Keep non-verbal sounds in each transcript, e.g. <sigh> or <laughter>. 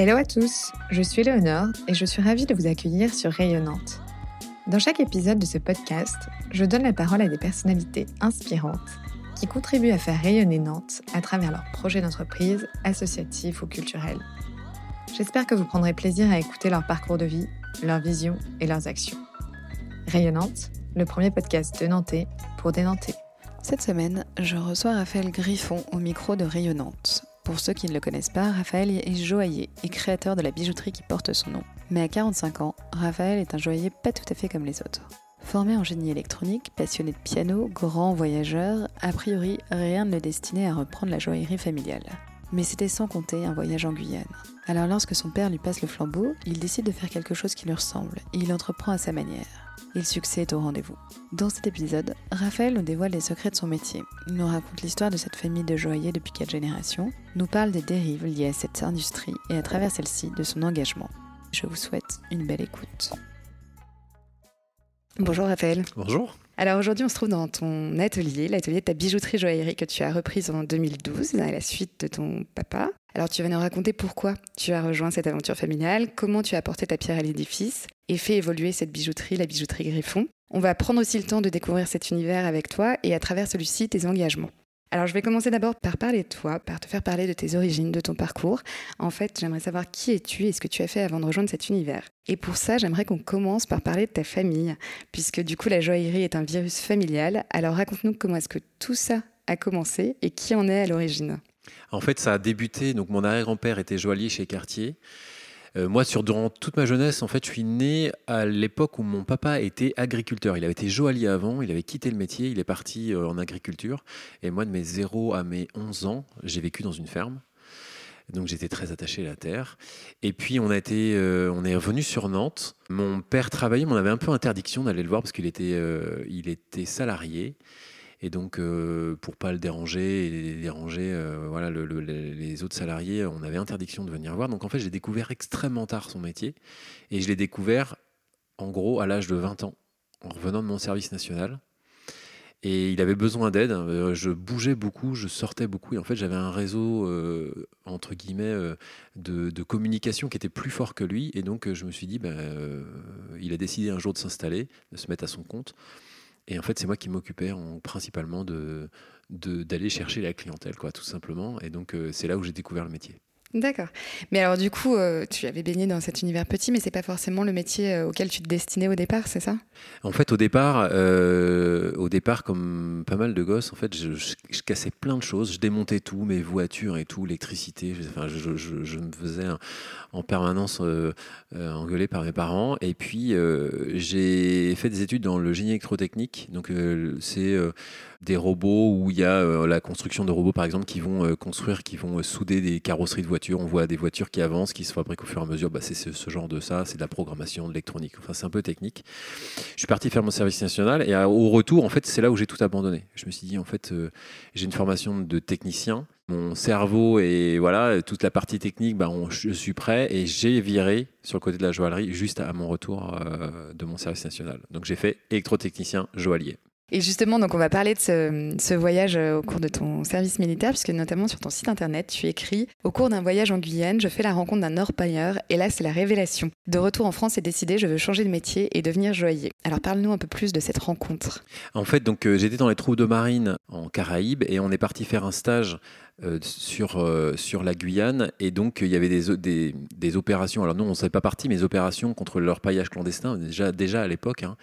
Hello à tous, je suis Léonore et je suis ravie de vous accueillir sur Rayonnante. Dans chaque épisode de ce podcast, je donne la parole à des personnalités inspirantes qui contribuent à faire rayonner Nantes à travers leurs projets d'entreprise, associatifs ou culturels. J'espère que vous prendrez plaisir à écouter leur parcours de vie, leurs visions et leurs actions. Rayonnante, le premier podcast de Nantais pour des Nantais. Cette semaine, je reçois Raphaël Griffon au micro de Rayonnante. Pour ceux qui ne le connaissent pas, Raphaël est joaillier et créateur de la bijouterie qui porte son nom. Mais à 45 ans, Raphaël est un joaillier pas tout à fait comme les autres. Formé en génie électronique, passionné de piano, grand voyageur, a priori rien ne le destinait à reprendre la joaillerie familiale. Mais c'était sans compter un voyage en Guyane. Alors lorsque son père lui passe le flambeau, il décide de faire quelque chose qui lui ressemble et il entreprend à sa manière. Succès est au rendez-vous. Dans cet épisode, Raphaël nous dévoile les secrets de son métier. Il nous raconte l'histoire de cette famille de joailliers depuis quatre générations, nous parle des dérives liées à cette industrie et à travers celle-ci de son engagement. Je vous souhaite une belle écoute. Bonjour Raphaël. Bonjour. Alors aujourd'hui, on se trouve dans ton atelier, l'atelier de ta bijouterie joaillerie que tu as reprise en 2012 à la suite de ton papa. Alors tu vas nous raconter pourquoi tu as rejoint cette aventure familiale, comment tu as apporté ta pierre à l'édifice et fait évoluer cette bijouterie, la bijouterie Griffon. On va prendre aussi le temps de découvrir cet univers avec toi et à travers celui-ci tes engagements. Alors je vais commencer d'abord par parler de toi, par te faire parler de tes origines, de ton parcours. En fait, j'aimerais savoir qui es-tu et ce que tu as fait avant de rejoindre cet univers. Et pour ça, j'aimerais qu'on commence par parler de ta famille, puisque du coup la joaillerie est un virus familial. Alors raconte-nous comment est-ce que tout ça a commencé et qui en est à l'origine. En fait, ça a débuté, donc mon arrière-grand-père était joaillier chez Cartier. Euh, moi, sur, durant toute ma jeunesse, en fait, je suis né à l'époque où mon papa était agriculteur. Il avait été joaillier avant, il avait quitté le métier, il est parti euh, en agriculture. Et moi, de mes 0 à mes 11 ans, j'ai vécu dans une ferme. Donc j'étais très attaché à la terre. Et puis on a été, euh, on est revenu sur Nantes. Mon père travaillait, mais on avait un peu interdiction d'aller le voir parce qu'il était, il était salarié. Et donc, euh, pour pas le déranger et déranger euh, voilà, les autres salariés, on avait interdiction de venir voir. Donc, en fait, j'ai découvert extrêmement tard son métier. Et je l'ai découvert, en gros, à l'âge de 20 ans, en revenant de mon service national. Et il avait besoin d'aide. Euh, je bougeais beaucoup, je sortais beaucoup. Et en fait, j'avais un réseau, entre guillemets, de, communication qui était plus fort que lui. Et donc, je me suis dit, ben, il a décidé un jour de s'installer, de se mettre à son compte. Et en fait, c'est moi qui m'occupais principalement d'aller chercher la clientèle, quoi, tout simplement. Et donc, euh, c'est là où j'ai découvert le métier. D'accord. Mais alors du coup, euh, tu avais baigné dans cet univers petit, mais c'est pas forcément le métier euh, auquel tu te destinais au départ, c'est ça? En fait, au départ, euh, au départ, comme pas mal de gosses, en fait, je, cassais plein de choses. Je démontais tout, mes voitures et tout, l'électricité. Enfin, je, je, me faisais en permanence engueuler par mes parents. Et puis, j'ai fait des études dans le génie électrotechnique. Donc, c'est des robots où il y a la construction de robots, par exemple, qui vont construire, qui vont souder des carrosseries de voitures on voit des voitures qui avancent, qui se fabriquent au fur et à mesure. Bah, c'est ce, genre de ça, c'est de la programmation, de l'électronique. Enfin, c'est un peu technique. Je suis parti faire mon service national et au retour, en fait, c'est là où j'ai tout abandonné. Je me suis dit, en fait, euh, j'ai une formation de technicien. Mon cerveau et voilà, toute la partie technique, bah, je suis prêt et j'ai viré sur le côté de la joaillerie juste à mon retour euh, de mon service national. Donc j'ai fait électrotechnicien joaillier. Et justement, donc on va parler de ce, voyage euh, au cours de ton service militaire, puisque notamment sur ton site internet, tu écris Au cours d'un voyage en Guyane, je fais la rencontre d'un orpailleur, et là c'est la révélation. De retour en France, c'est décidé, je veux changer de métier et devenir joaillier. Alors parle-nous un peu plus de cette rencontre. En fait, donc euh, j'étais dans les troupes de marine en Caraïbes, et on est parti faire un stage euh, sur, sur la Guyane. Et donc, il y avait des, des, des opérations. Alors, nous, on ne savait pas parti, mais des opérations contre leur paillage clandestin, déjà, déjà à l'époque. Hein.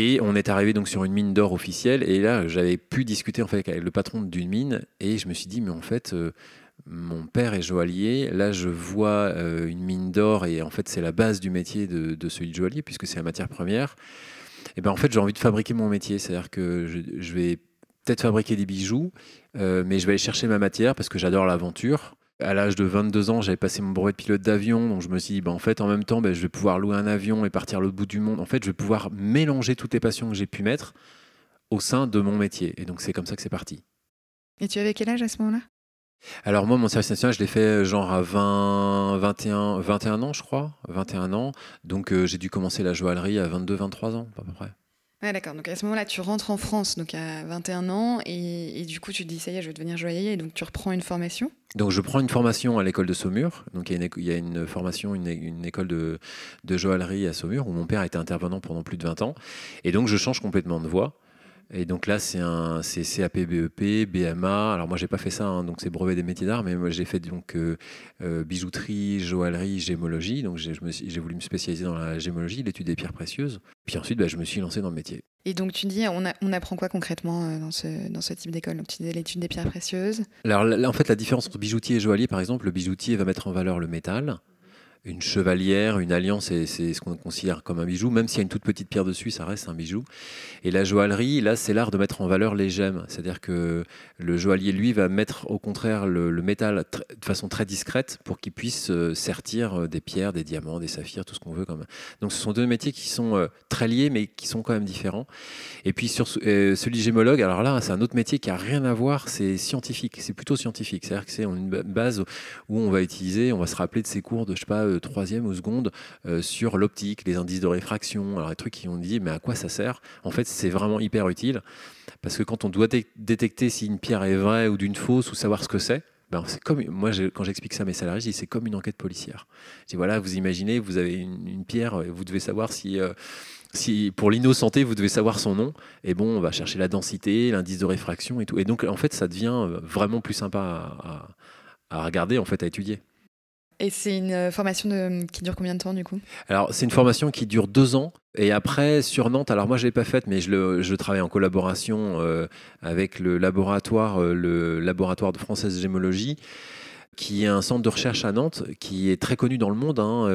Et on est arrivé donc sur une mine d'or officielle. Et là, j'avais pu discuter en fait avec le patron d'une mine. Et je me suis dit, mais en fait, euh, mon père est joaillier. Là, je vois euh, une mine d'or et en fait, c'est la base du métier de, celui de joaillier puisque c'est la matière première. Et ben en fait, j'ai envie de fabriquer mon métier. C'est-à-dire que je, vais peut-être fabriquer des bijoux, euh, mais je vais aller chercher ma matière parce que j'adore l'aventure à l'âge de 22 ans, j'avais passé mon brevet de pilote d'avion, donc je me suis dit, bah, en fait, en même temps, bah, je vais pouvoir louer un avion et partir à l'autre bout du monde. En fait, je vais pouvoir mélanger toutes les passions que j'ai pu mettre au sein de mon métier. Et donc, c'est comme ça que c'est parti. Et tu avais quel âge à ce moment-là? Alors moi, mon service national, je l'ai fait genre à 20, 21, 21 ans, je crois, 21 ans. Donc euh, j'ai dû commencer la joaillerie à 22, 23 ans, à peu près. D'accord. Donc à ce moment-là, tu rentres en France, donc à 21 ans, et, du coup, tu te dis, ça y est, je vais devenir joaillier, et donc tu reprends une formation? Donc je prends une formation à l'école de Saumur. Donc il y, a une, formation, une, école de, de, joaillerie à Saumur où mon père était intervenant pendant plus de 20 ans. Et donc je change complètement de voie. Et donc là, c'est un CAP BEP, BMA. Alors moi, j'ai pas fait ça, hein, donc c'est brevet des métiers d'art, mais moi j'ai fait donc euh, euh, bijouterie, joaillerie, gémologie. Donc j'ai voulu me spécialiser dans la gémologie, l'étude des pierres précieuses. Puis ensuite, bah, je me suis lancé dans le métier. Et donc tu dis, on, on apprend quoi concrètement euh, dans ce, dans ce type d'école? Donc tu dis l'étude des pierres précieuses. Alors en fait, la différence entre bijoutier et joaillier, par exemple, le bijoutier va mettre en valeur le métal une chevalière, une alliance, c'est ce qu'on considère comme un bijou. Même s'il y a une toute petite pierre dessus, ça reste un bijou. Et la joaillerie, là, c'est l'art de mettre en valeur les gemmes. C'est-à-dire que le joaillier, lui, va mettre au contraire le, métal de façon très discrète pour qu'il puisse euh, sertir euh, des pierres, des diamants, des saphirs, tout ce qu'on veut. Comme... Donc ce sont deux métiers qui sont euh, très liés, mais qui sont quand même différents. Et puis celui gémologue, alors là, c'est un autre métier qui a rien à voir, c'est scientifique. C'est plutôt scientifique. C'est-à-dire que c'est une base où on va utiliser, on va se rappeler de ses cours de, je sais pas, troisième ou seconde euh, sur l'optique, les indices de réfraction, alors les trucs qui ont dit mais à quoi ça sert? En fait, c'est vraiment hyper utile parce que quand on doit détecter si une pierre est vraie ou d'une fausse ou savoir ce que c'est, ben c'est comme moi quand j'explique ça à mes salariés, je c'est comme une enquête policière. Je dis voilà, vous imaginez, vous avez une, pierre, vous devez savoir si euh, si pour l'innocenté, vous devez savoir son nom, et bon, on va chercher la densité, l'indice de réfraction et tout. Et donc, en fait, ça devient vraiment plus sympa à, à regarder, en fait, à étudier. Et c'est une euh, formation qui dure combien de temps du coup? Alors c'est une formation qui dure deux ans. Et après sur Nantes, alors moi je l'ai pas faite, mais je, travaille en collaboration euh, avec le laboratoire, euh, le laboratoire de française gémologie qui est un centre de recherche à Nantes, qui est très connu dans le monde. Hein,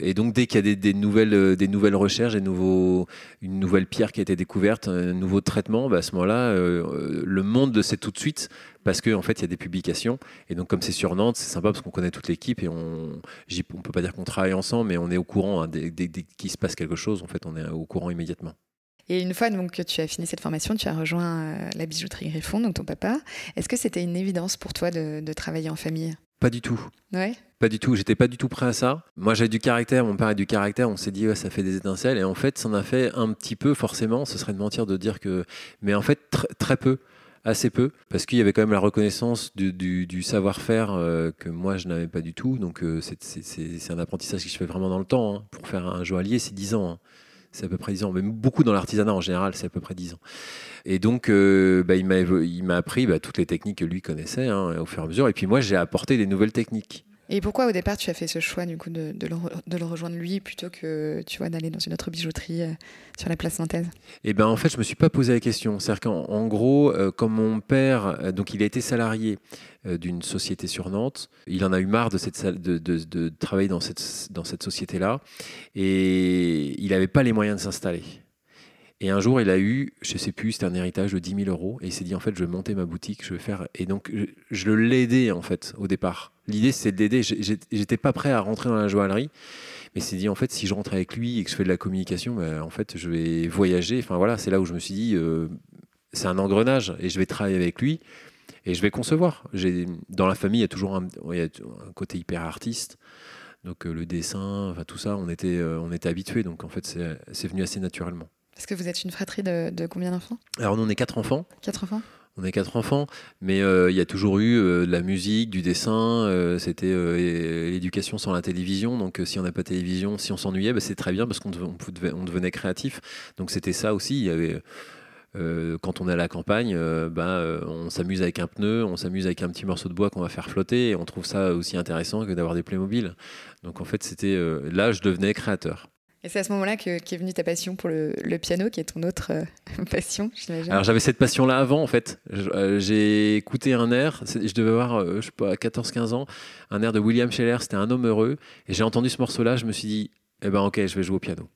et donc, dès qu'il y a des, nouvelles, des nouvelles recherches, des nouveaux, une nouvelle pierre qui a été découverte, un nouveau traitement, bah, à ce moment-là, le monde le sait tout de suite parce qu'en en fait, il y a des publications. Et donc, comme c'est sur Nantes, c'est sympa parce qu'on connaît toute l'équipe et on ne peut pas dire qu'on travaille ensemble, mais on est au courant. Hein, dès, qu'il se passe quelque chose, en fait, on est au courant immédiatement. Et une fois donc, que tu as fini cette formation, tu as rejoint euh, la bijouterie Griffon, donc ton papa. Est-ce que c'était une évidence pour toi de, travailler en famille? Pas du tout. Ouais. Pas du tout, j'étais pas du tout prêt à ça. Moi j'ai du caractère, mon père a du caractère, on s'est dit ouais, ça fait des étincelles et en fait ça en a fait un petit peu forcément, ce serait de mentir de dire que mais en fait très peu assez peu, parce qu'il y avait quand même la reconnaissance du, savoir-faire euh, que moi je n'avais pas du tout. Donc euh, c'est un apprentissage qui se fait vraiment dans le temps. Hein. Pour faire un joaillier, c'est 10 ans. Hein. C'est à peu près 10 ans. Mais beaucoup dans l'artisanat en général, c'est à peu près 10 ans. Et donc, euh, bah, il m'a appris bah, toutes les techniques que lui connaissait hein, au fur et à mesure. Et puis moi, j'ai apporté des nouvelles techniques. Et pourquoi au départ tu as fait ce choix du coup de, de, le, rejoindre lui plutôt que tu vois d'aller dans une autre bijouterie euh, sur la place synthèse Eh ben en fait je me suis pas posé la question. C'est-à-dire qu'en gros euh, comme mon père euh, donc il a été salarié d'une société sur Nantes, il en a eu marre de, cette, de, de travailler dans cette, dans cette société là et il n'avait pas les moyens de s'installer. Et un jour, il a eu, je sais plus, c'était un héritage de 10 000 euros. Et il s'est dit, en fait, je vais monter ma boutique, je vais faire. Et donc, je, le l'aidais, en fait, au départ. L'idée, c'est d'aider. J'étais pas prêt à rentrer dans la joaillerie. Mais c'est dit, en fait, si je rentre avec lui et que je fais de la communication, ben, en fait, je vais voyager. Enfin, voilà, c'est là où je me suis dit, euh, c'est un engrenage. Et je vais travailler avec lui. Et je vais concevoir. Dans la famille, il y a toujours un, côté hyper artiste. Donc, euh, le dessin, enfin, tout ça, on était, euh, on était habitués. Donc, en fait, c'est venu assez naturellement. Est-ce que vous êtes une fratrie de, combien d'enfants? Alors, nous, on est quatre enfants. Quatre enfants? On est quatre enfants, mais euh, il y a toujours eu euh, de la musique, du dessin. Euh, c'était l'éducation sans la télévision. Donc, si on n'a pas de télévision, si on s'ennuyait, bah, c'est très bien parce qu'on on devenait créatif. Donc, c'était ça aussi. Quand on est à la campagne, bah, on s'amuse avec un pneu, on s'amuse avec un petit morceau de bois qu'on va faire flotter, et on trouve ça aussi intéressant que d'avoir des Playmobil. Donc en fait, c'était là, je devenais créateur. Et c'est à ce moment-là qu'est venue ta passion pour le, piano, qui est ton autre euh, <laughs> passion, j'imagine. Alors j'avais cette passion-là avant, en fait. Euh, j'ai écouté un air, je devais avoir, euh, je sais pas, 14-15 ans, un air de William Scheller, c'était Un homme heureux. Et j'ai entendu ce morceau-là, je me suis dit, eh ben ok, je vais jouer au piano.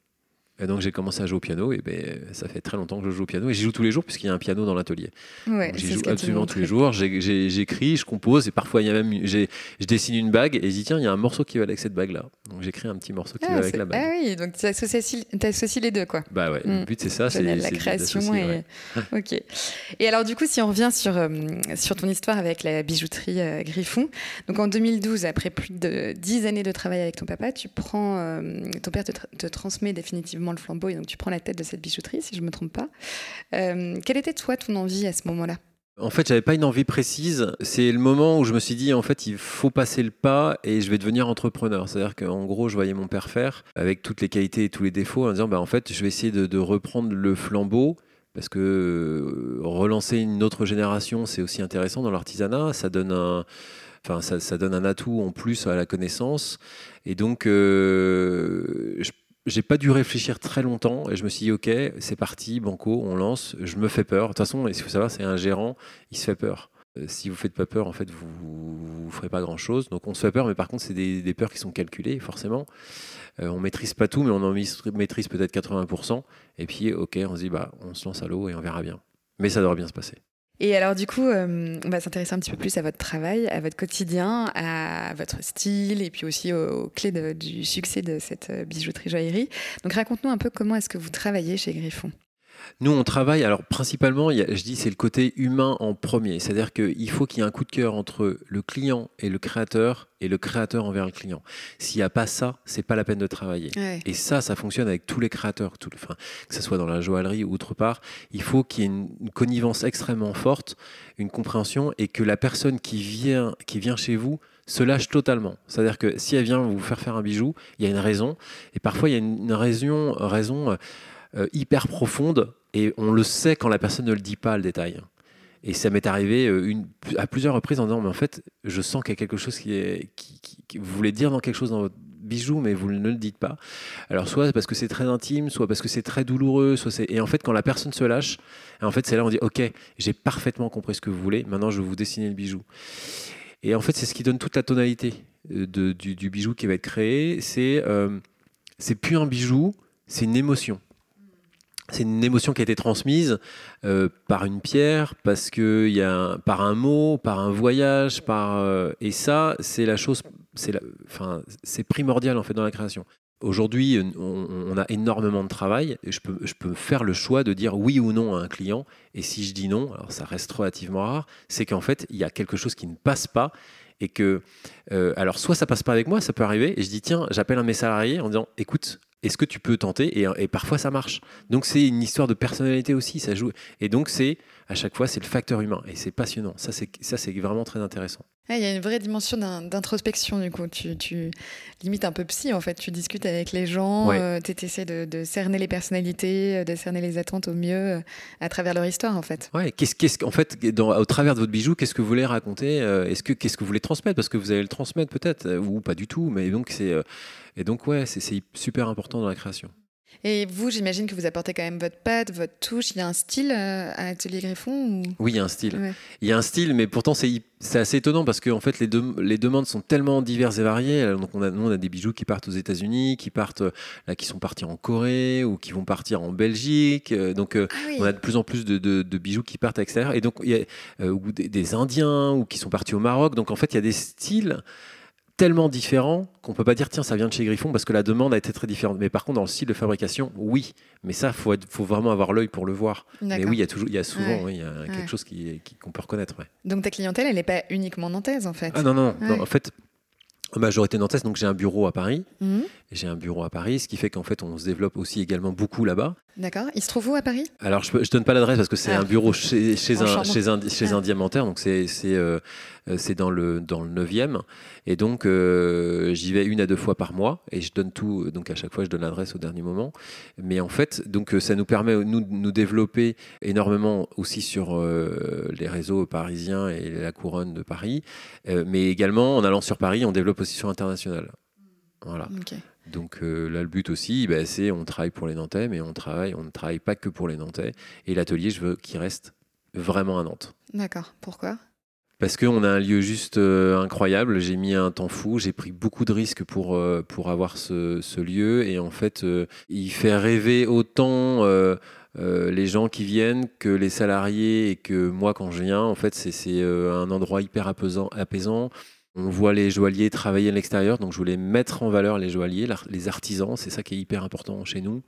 Et donc j'ai commencé à jouer au piano et ben ça fait très longtemps que je joue au piano et j'y joue tous les jours puisqu'il y a un piano dans l'atelier. Ouais, j'y joue absolument tous les jours. J'écris, je compose et parfois il y a même je dessine une bague et je dis tiens il y a un morceau qui va avec cette bague là. Donc j'écris un petit morceau qui ah, va avec la bague. Ah oui donc tu associes, les deux quoi. Bah ouais. Le hmm. but c'est ça, c'est la création et <laughs> ok. Et alors du coup si on revient sur euh, sur ton histoire avec la bijouterie euh, Griffon, donc en 2012 après plus de dix années de travail avec ton papa, tu prends euh, ton père te transmet définitivement le flambeau et donc tu prends la tête de cette bijouterie, si je ne me trompe pas. quelle était toi ton envie à ce moment-là? En fait, j'avais pas une envie précise. C'est le moment où je me suis dit, en fait, il faut passer le pas et je vais devenir entrepreneur. C'est-à-dire qu'en gros, je voyais mon père faire avec toutes les qualités et tous les défauts en disant, bah, en fait, je vais essayer de, reprendre le flambeau parce que euh, relancer une autre génération, c'est aussi intéressant dans l'artisanat. Ça donne un, enfin, ça, donne un atout en plus à la connaissance. Et donc, euh, je j'ai pas dû réfléchir très longtemps et je me suis dit ok c'est parti banco on lance je me fais peur. De toute façon il faut savoir c'est un gérant il se fait peur. Euh, si vous faites pas peur en fait vous, vous, ferez pas grand chose donc on se fait peur mais par contre c'est des, peurs qui sont calculées forcément. Euh, on maîtrise pas tout mais on en maîtrise peut-être 80% et puis ok on se dit bah on se lance à l'eau et on verra bien. Mais ça devrait bien se passer et alors du coup, euh, on va s'intéresser un petit peu plus à votre travail, à votre quotidien, à votre style et puis aussi aux, clés du succès de cette euh, bijouterie joaillerie. Donc raconte-nous un peu comment est-ce que vous travaillez chez Griffon. Nous, on travaille, alors principalement, je dis, c'est le côté humain en premier. C'est-à-dire qu'il faut qu'il y ait un coup de cœur entre le client et le créateur et le créateur envers le client. S'il n'y a pas ça, c'est pas la peine de travailler. Et ça, ça fonctionne avec tous les créateurs, tout, enfin, que ce soit dans la joaillerie ou autre part. Il faut qu'il y ait une, connivence extrêmement forte, une compréhension et que la personne qui vient, qui vient chez vous se lâche totalement. C'est-à-dire que si elle vient vous faire faire un bijou, il y a une raison. Et parfois, il y a une raison, raison euh, hyper profonde et on le sait quand la personne ne le dit pas le détail. Et ça m'est arrivé euh, à plusieurs reprises en disant mais en fait je sens qu'il y a quelque chose qui est vous voulez dire dans quelque chose dans votre bijou mais vous ne le dites pas. Alors soit parce que c'est très intime, soit parce que c'est très douloureux, soit et en fait quand la personne se lâche, en fait c'est là on dit ok j'ai parfaitement compris ce que vous voulez, maintenant je vais vous dessiner le bijou. Et en fait c'est ce qui donne toute la tonalité euh, du, bijou qui va être créé. C'est c'est plus un bijou, c'est une émotion c'est une émotion qui a été transmise euh, par une pierre, parce que y a par un mot, par un voyage, par euh, et ça c'est la chose, c'est enfin c'est primordial en fait dans la création. Aujourd'hui, on, a énormément de travail et je peux, je peux faire le choix de dire oui ou non à un client. Et si je dis non, alors ça reste relativement rare, c'est qu'en fait il y a quelque chose qui ne passe pas et que euh, alors soit ça passe pas avec moi, ça peut arriver et je dis tiens j'appelle un de mes salariés en disant écoute est-ce que tu peux tenter et, parfois ça marche. Donc c'est une histoire de personnalité aussi, ça joue. Et donc c'est à chaque fois c'est le facteur humain et c'est passionnant. Ça c'est ça c'est vraiment très intéressant. Il y a une vraie dimension d'introspection du coup. Tu, tu limites un peu psy en fait. Tu discutes avec les gens, euh, tu essaies de, cerner les personnalités, euh, de cerner les attentes au mieux euh, à travers leur histoire en fait. Ouais. Qu'est-ce qu'est-ce en fait au travers de votre bijou, qu'est-ce que vous voulez raconter Est-ce que qu'est-ce que vous voulez transmettre? Parce que vous allez le transmettre peut-être ou pas du tout. Mais donc c'est et donc, ouais, c'est super important dans la création. Et vous, j'imagine que vous apportez quand même votre patte, votre touche. Il y a un style euh, à Atelier Griffon Oui, il y a un style. Il y a un style, mais pourtant c'est assez étonnant parce que en fait les, les, demandes sont tellement diverses et variées. Donc on a, nous, on a des bijoux qui partent aux États-Unis, qui partent là, qui sont partis en Corée ou qui vont partir en Belgique. Euh, donc euh, ah on a de plus en plus de, bijoux qui partent à l'extérieur. Et donc il y a ou des, des, Indiens ou qui sont partis au Maroc. Donc en fait il y a des styles tellement différent qu'on peut pas dire tiens ça vient de chez Griffon parce que la demande a été très différente. Mais par contre dans le style de fabrication, oui. Mais ça faut faut vraiment avoir l'œil pour le voir. Mais oui, il y a toujours, il y a souvent, il y a quelque chose qui qu'on peut reconnaître. Donc ta clientèle, elle n'est pas uniquement nantaise en fait. Ah non non, non en fait majorité nantaise, donc j'ai un bureau à Paris. Mhm. J'ai un bureau à Paris, ce qui fait qu'en fait, on se développe aussi également beaucoup là-bas. D'accord. Il se trouve où à Paris? Alors, je ne donne pas l'adresse parce que c'est ah. un bureau chez, chez, un, chez, un, chez un, diamantaire, donc c'est euh, dans, le, dans le 9e. Et donc, euh, j'y vais une à deux fois par mois et je donne tout. Donc, à chaque fois, je donne l'adresse au dernier moment. Mais en fait, donc, ça nous permet, nous, de nous développer énormément aussi sur euh, les réseaux parisiens et la couronne de Paris. mais également, en allant sur Paris, on développe aussi sur l'international. Voilà. Donc euh, là, le but aussi, bah, c'est on travaille pour les Nantais, mais on travaille, on ne travaille pas que pour les Nantais. Et l'atelier, je veux qu'il reste vraiment à Nantes. D'accord. Pourquoi? Parce qu'on a un lieu juste euh, incroyable. J'ai mis un temps fou. J'ai pris beaucoup de risques pour, euh, pour avoir ce, ce, lieu. Et en fait, il fait rêver autant les gens qui viennent que les salariés et que moi quand je viens. En fait, c'est un endroit hyper apaisant. apaisant. On voit les joailliers travailler à l'extérieur, donc je voulais mettre en valeur les joailliers, les artisans, c'est ça qui est hyper important chez nous.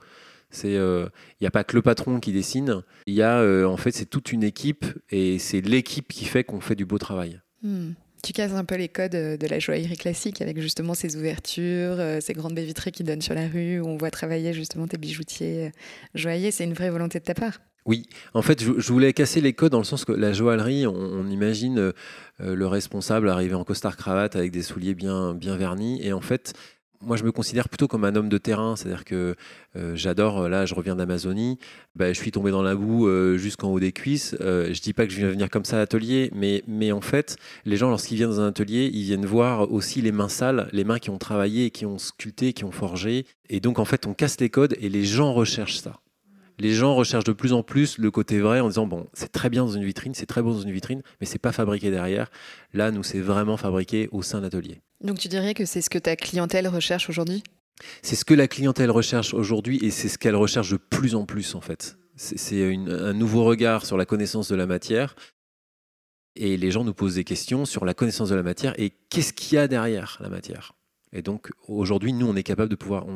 C'est, il euh, n'y a pas que le patron qui dessine, il y a euh, en fait c'est toute une équipe et c'est l'équipe qui fait qu'on fait du beau travail. Hmm. Tu casses un peu les codes de la joaillerie classique avec justement ces ouvertures, ces grandes baies vitrées qui donnent sur la rue où on voit travailler justement tes bijoutiers joailliers. C'est une vraie volonté de ta part oui, en fait, je, voulais casser les codes dans le sens que la joaillerie, on, imagine euh, le responsable arriver en costard-cravate avec des souliers bien, bien vernis. Et en fait, moi, je me considère plutôt comme un homme de terrain, c'est-à-dire que euh, j'adore. Là, je reviens d'Amazonie, bah, je suis tombé dans la boue euh, jusqu'en haut des cuisses. je dis pas que je viens venir comme ça à l'atelier, mais, mais en fait, les gens, lorsqu'ils viennent dans un atelier, ils viennent voir aussi les mains sales, les mains qui ont travaillé, qui ont sculpté, qui ont forgé. Et donc, en fait, on casse les codes et les gens recherchent ça les gens recherchent de plus en plus le côté vrai en disant bon, c'est très bien dans une vitrine, c'est très beau dans une vitrine, mais c'est pas fabriqué derrière. Là, nous, c'est vraiment fabriqué au sein de l'atelier. Donc, tu dirais que c'est ce que ta clientèle recherche aujourd'hui? C'est ce que la clientèle recherche aujourd'hui et c'est ce qu'elle recherche de plus en plus en fait. C'est un nouveau regard sur la connaissance de la matière. Et les gens nous posent des questions sur la connaissance de la matière et qu'est-ce qu'il y a derrière la matière? Et donc aujourd'hui, nous, on est capable de pouvoir,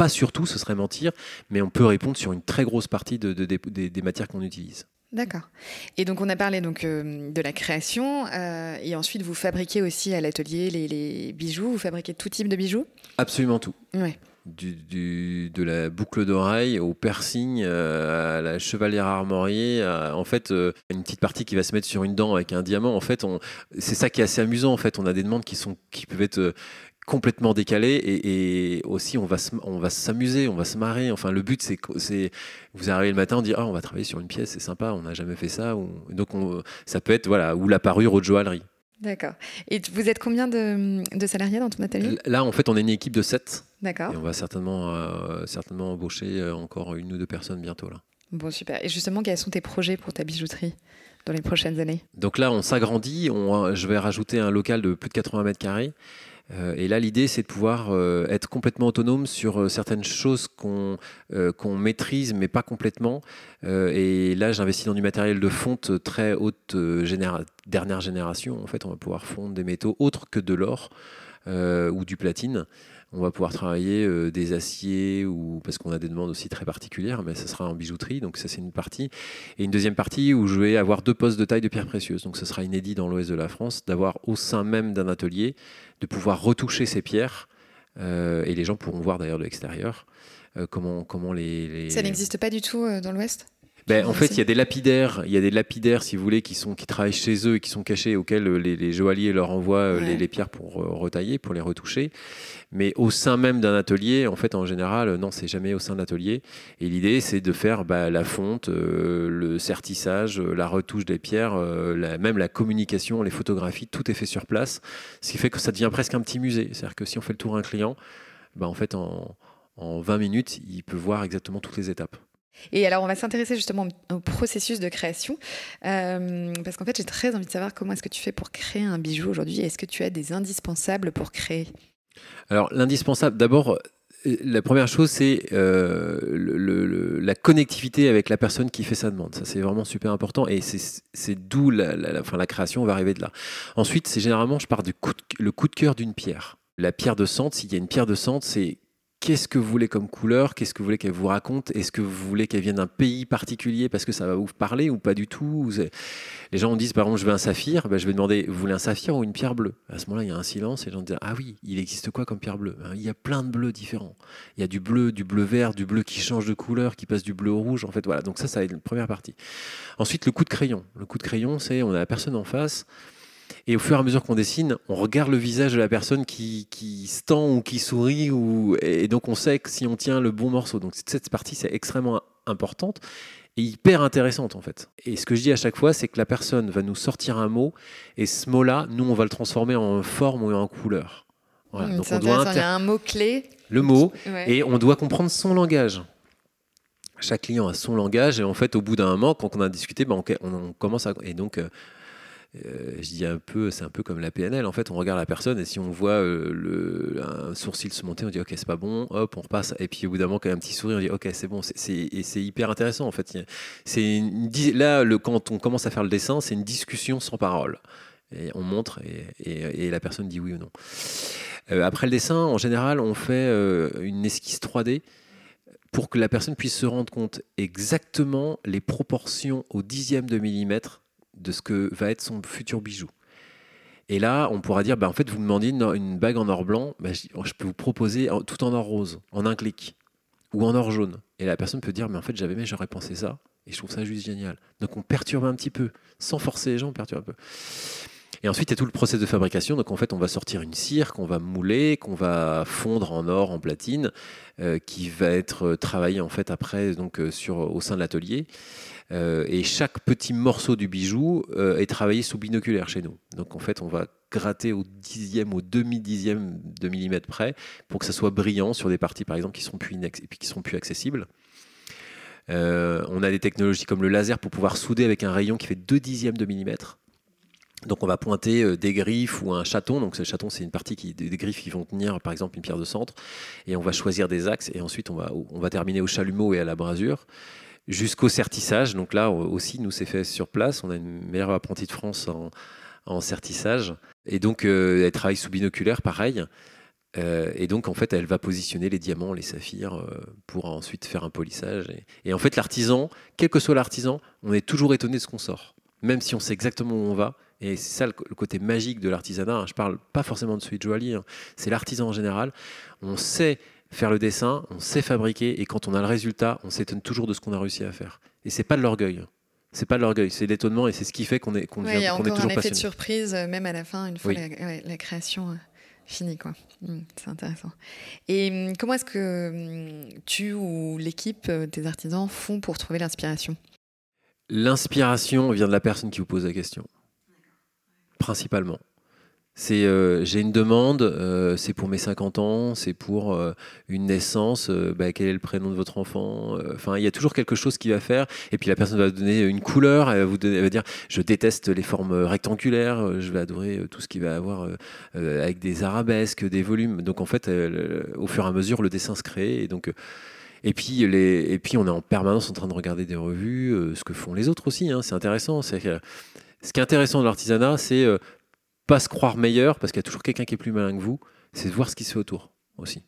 pas sur tout, ce serait mentir, mais on peut répondre sur une très grosse partie de, des, matières qu'on utilise. D'accord. Et donc on a parlé donc euh, de la création euh, et ensuite vous fabriquez aussi à l'atelier les, bijoux. Vous fabriquez tout type de bijoux? Absolument tout. Ouais. Du, de la boucle d'oreille au piercing, euh, à la chevalière armoriée, en fait, une petite partie qui va se mettre sur une dent avec un diamant. En fait, c'est ça qui est assez amusant. En fait, on a des demandes qui sont qui peuvent être complètement décalé et, aussi on va on va s'amuser, on va se marrer. Enfin, le but c'est c'est vous arrivez le matin, on dit ah on va travailler sur une pièce, c'est sympa, on n'a jamais fait ça. Ou, donc on, ça peut être voilà ou la parure ou de joaillerie. D'accord. Et vous êtes combien de, de, salariés dans ton atelier? Là, en fait, on est une équipe de 7. D'accord. Et on va certainement, euh, certainement embaucher euh, encore une ou deux personnes bientôt. Là. Bon, super. Et justement, quels sont tes projets pour ta bijouterie dans les prochaines années? Donc là, on s'agrandit. je vais rajouter un local de plus de 80 mètres carrés. Euh, et là, l'idée, c'est de pouvoir euh, être complètement autonome sur euh, certaines choses qu'on maîtrise, mais pas complètement. et là, j'investis dans du matériel de fonte très haute dernière génération. En fait, on va pouvoir fondre des métaux autres que de l'or ou du platine. On va pouvoir travailler euh, des aciers ou parce qu'on a des demandes aussi très particulières, mais ça sera en bijouterie. Donc ça c'est une partie. Et une deuxième partie où je vais avoir deux postes de taille de pierres précieuses. Donc ce sera inédit dans l'ouest de la France d'avoir au sein même d'un atelier de pouvoir retoucher ces pierres. Euh, et les gens pourront voir d'ailleurs de l'extérieur euh, comment, comment les, Ça n'existe pas du tout dans l'ouest? Ben, en fait, il y a des lapidaires, il y a des lapidaires, si vous voulez, qui sont qui travaillent chez eux et qui sont cachés, auxquels les, joailliers leur envoient les, pierres pour retailler, pour les retoucher. Mais au sein même d'un atelier, en fait, en général, non, c'est jamais au sein de l'atelier. Et l'idée, c'est de faire bah, la fonte, euh, le sertissage, euh, la retouche des pierres, euh, même la communication, les photographies, tout est fait sur place. Ce qui fait que ça devient presque un petit musée. C'est-à-dire que si on fait le tour d'un client, bah, en fait, en, 20 minutes, il peut voir exactement toutes les étapes. Et alors, on va s'intéresser justement au processus de création, parce qu'en fait, j'ai très envie de savoir comment est-ce que tu fais pour créer un bijou aujourd'hui. Est-ce que tu as des indispensables pour créer? Alors l'indispensable, d'abord, euh, la première chose, c'est euh, la connectivité avec la personne qui fait sa demande. Ça, c'est vraiment super important et c'est d'où la, la, création va arriver de là. Ensuite, c'est généralement, je pars du coup le coup de cœur d'une pierre. La pierre de centre, s'il y a une pierre de centre, c'est qu'est-ce que vous voulez comme couleur, qu'est-ce que vous voulez qu'elle vous raconte, est-ce que vous voulez qu'elle vienne d'un pays particulier parce que ça va vous parler ou pas du tout Les gens disent par exemple je veux un saphir, ben, je vais demander vous voulez un saphir ou une pierre bleue? À ce moment-là il y a un silence et les gens disent ah oui il existe quoi comme pierre bleue? Ben, Il y a plein de bleus différents. Il y a du bleu, du bleu vert, du bleu qui change de couleur, qui passe du bleu au rouge en fait voilà donc ça ça va être la première partie. Ensuite le coup de crayon. Le coup de crayon c'est on a la personne en face. Et au fur et à mesure qu'on dessine, on regarde le visage de la personne qui, qui se tend ou qui sourit. Ou, et donc on sait que si on tient le bon morceau. Donc cette partie, c'est extrêmement importante et hyper intéressante en fait. Et ce que je dis à chaque fois, c'est que la personne va nous sortir un mot et ce mot-là, nous, on va le transformer en forme ou en couleur. Voilà. donc on doit Il y a un mot clé. Le mot et on doit comprendre son langage. Chaque client a son langage et en fait, au bout d'un moment, quand on a discuté, ben, on, commence à et donc euh, euh, je dis un peu, c'est un peu comme la PNL. En fait, on regarde la personne et si on voit euh, le, un sourcil se monter, on dit ok, c'est pas bon, hop, on repasse. Et puis au bout d'un moment, quand il y a un petit sourire, on dit ok, c'est bon. Et c'est hyper intéressant en fait. C'est là, quand on commence à faire le dessin, c'est une discussion sans parole. Et on montre et, et, la personne dit oui ou non. Euh, après le dessin, en général, on fait une esquisse 3D pour que la personne puisse se rendre compte exactement les proportions au dixième de millimètre de ce que va être son futur bijou. Et là, on pourra dire, bah, en fait, vous me demandez une, bague en or blanc, bah, je, peux vous proposer tout en or rose, en un clic, ou en or jaune. Et la personne peut dire, mais en fait, j'avais, mais j'aurais pensé ça, et je trouve ça juste génial. Donc on perturbe un petit peu, sans forcer les gens, on perturbe un peu. Et ensuite, il y a tout le process de fabrication. Donc, en fait, on va sortir une cire qu'on va mouler, qu'on va fondre en or, en platine, euh, qui va être travaillée en fait après donc euh, sur au sein de l'atelier. Euh, et chaque petit morceau du bijou est travaillé sous binoculaire chez nous. Donc, en fait, on va gratter au dixième, au demi-dixième de millimètre près pour que ça soit brillant sur des parties, par exemple, qui sont plus, sont plus accessibles. on a des technologies comme le laser pour pouvoir souder avec un rayon qui fait 2 dixièmes de millimètre. Donc on va pointer euh, des griffes ou un chaton. Donc ce chaton, c'est une partie qui, des griffes qui vont tenir par exemple une pierre de centre. Et on va choisir des axes et ensuite on va, on va terminer au chalumeau et à la brasure jusqu'au sertissage. Donc là aussi, nous c'est fait sur place. On a une meilleure apprentie de France en, en sertissage. Et donc euh, elle travaille sous binoculaire, pareil. Euh, et donc en fait, elle va positionner les diamants, les saphirs pour ensuite faire un polissage. Et, en fait, l'artisan, quel que soit l'artisan, on est toujours étonné de ce qu'on sort. Même si on sait exactement où on va, et c'est ça le, côté magique de l'artisanat. Je parle pas forcément de celui de joaillier, hein. c'est l'artisan en général. On sait faire le dessin, on sait fabriquer, et quand on a le résultat, on s'étonne toujours de ce qu'on a réussi à faire. Et c'est pas de l'orgueil. C'est pas de l'orgueil, c'est l'étonnement et c'est ce qui fait qu'on est, qu'on est toujours un effet de surprise, euh, même à la fin, une fois la, création euh, finie. Quoi. Mmh, c'est intéressant. Et mmh, comment est-ce que mmh, tu ou l'équipe, euh, des artisans, font pour trouver l'inspiration? L'inspiration vient de la personne qui vous pose la question principalement. C'est euh, j'ai une demande, euh, c'est pour mes 50 ans, c'est pour euh, une naissance, bah, quel est le prénom de votre enfant Enfin, il y a toujours quelque chose qui va faire. Et puis la personne va donner une couleur, elle va, vous donner, va dire je déteste les formes rectangulaires, je vais adorer tout ce qui va avoir avec des arabesques, des volumes. Donc en fait, au fur et à mesure, le dessin se crée. Et donc et puis, les, et puis on est en permanence en train de regarder des revues, ce que font les autres aussi. Hein, c'est intéressant. C'est ce qui est intéressant dans l'artisanat, c'est euh, pas se croire meilleur, parce qu'il y a toujours quelqu'un qui est plus malin que vous, c'est de voir ce qui se fait autour aussi.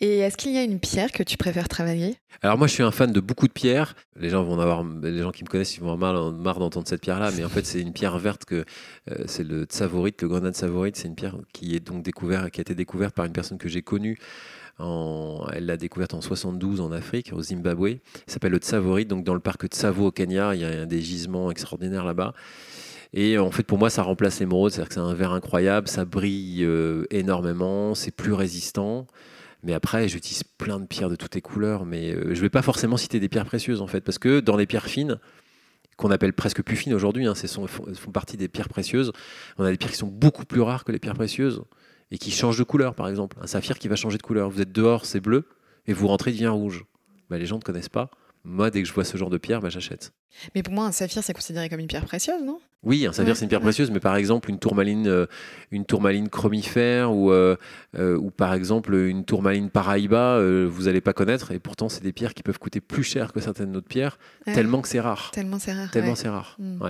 Et est-ce qu'il y a une pierre que tu préfères travailler? Alors moi, je suis un fan de beaucoup de pierres. Les gens vont avoir, les gens qui me connaissent, ils vont avoir marre, d'entendre cette pierre-là, mais en fait, c'est une pierre verte que euh, c'est le tsavorite, le grenade tsavorite. C'est une pierre qui est donc découverte, qui a été découverte par une personne que j'ai connue. En, elle l'a découverte en 72 en Afrique, au Zimbabwe. Il s'appelle le tsavorite. Donc dans le parc de Tsavo au Kenya, il y a des gisements extraordinaires là-bas. Et en fait, pour moi, ça remplace l'émeraude, c'est-à-dire que c'est un verre incroyable, ça brille euh, énormément, c'est plus résistant. Mais après, j'utilise plein de pierres de toutes les couleurs, mais euh, je ne vais pas forcément citer des pierres précieuses en fait, parce que dans les pierres fines, qu'on appelle presque plus fines aujourd'hui, hein, font, font partie des pierres précieuses. On a des pierres qui sont beaucoup plus rares que les pierres précieuses et qui changent de couleur, par exemple. Un saphir qui va changer de couleur. Vous êtes dehors, c'est bleu, et vous rentrez, il devient rouge. Bah, les gens ne connaissent pas. Moi, dès que je vois ce genre de pierre, bah, j'achète. Mais pour moi, un saphir, c'est considéré comme une pierre précieuse, non? Oui, un saphir, c'est une pierre précieuse, mais par exemple, une tourmaline, euh, une tourmaline chromifère ou, euh, euh, ou par exemple une tourmaline paraïba, vous n'allez pas connaître, et pourtant, c'est des pierres qui peuvent coûter plus cher que certaines autres pierres, tellement que c'est rare. Tellement c'est rare. Tellement c'est rare. Mm.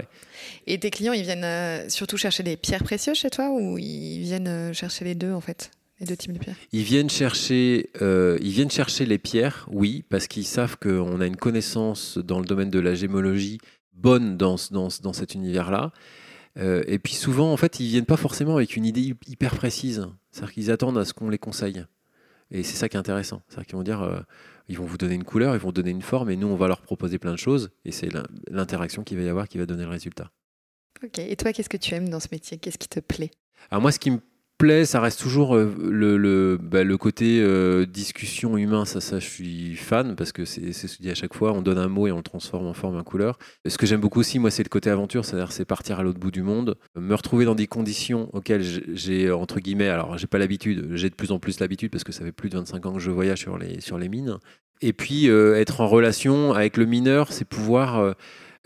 Et tes clients, ils viennent surtout chercher des pierres précieuses chez toi ou ils viennent chercher les deux, en fait? Deux types de pierres Ils viennent chercher, euh, ils viennent chercher les pierres, oui, parce qu'ils savent qu'on a une connaissance dans le domaine de la gémologie bonne dans, dans, dans cet univers-là. Euh, et puis souvent, en fait, ils viennent pas forcément avec une idée hyper précise. C'est-à-dire qu'ils attendent à ce qu'on les conseille. Et c'est ça qui est intéressant. C'est-à-dire qu'ils vont dire, euh, ils vont vous donner une couleur, ils vont donner une forme, et nous, on va leur proposer plein de choses. Et c'est l'interaction qu'il va y avoir qui va donner le résultat. Ok. Et toi, qu'est-ce que tu aimes dans ce métier? Qu'est-ce qui te plaît? Alors moi, ce qui me ça reste toujours euh, bah, le côté euh, discussion humain, ça, ça je suis fan parce que c'est ce que dis à chaque fois, on donne un mot et on le transforme en forme, en couleur. Ce que j'aime beaucoup aussi, moi, c'est le côté aventure, c'est-à-dire c'est partir à l'autre bout du monde, me retrouver dans des conditions auxquelles j'ai, entre guillemets, alors j'ai pas l'habitude, j'ai de plus en plus l'habitude parce que ça fait plus de 25 ans que je voyage sur les, mines. Et puis euh, être en relation avec le mineur, c'est pouvoir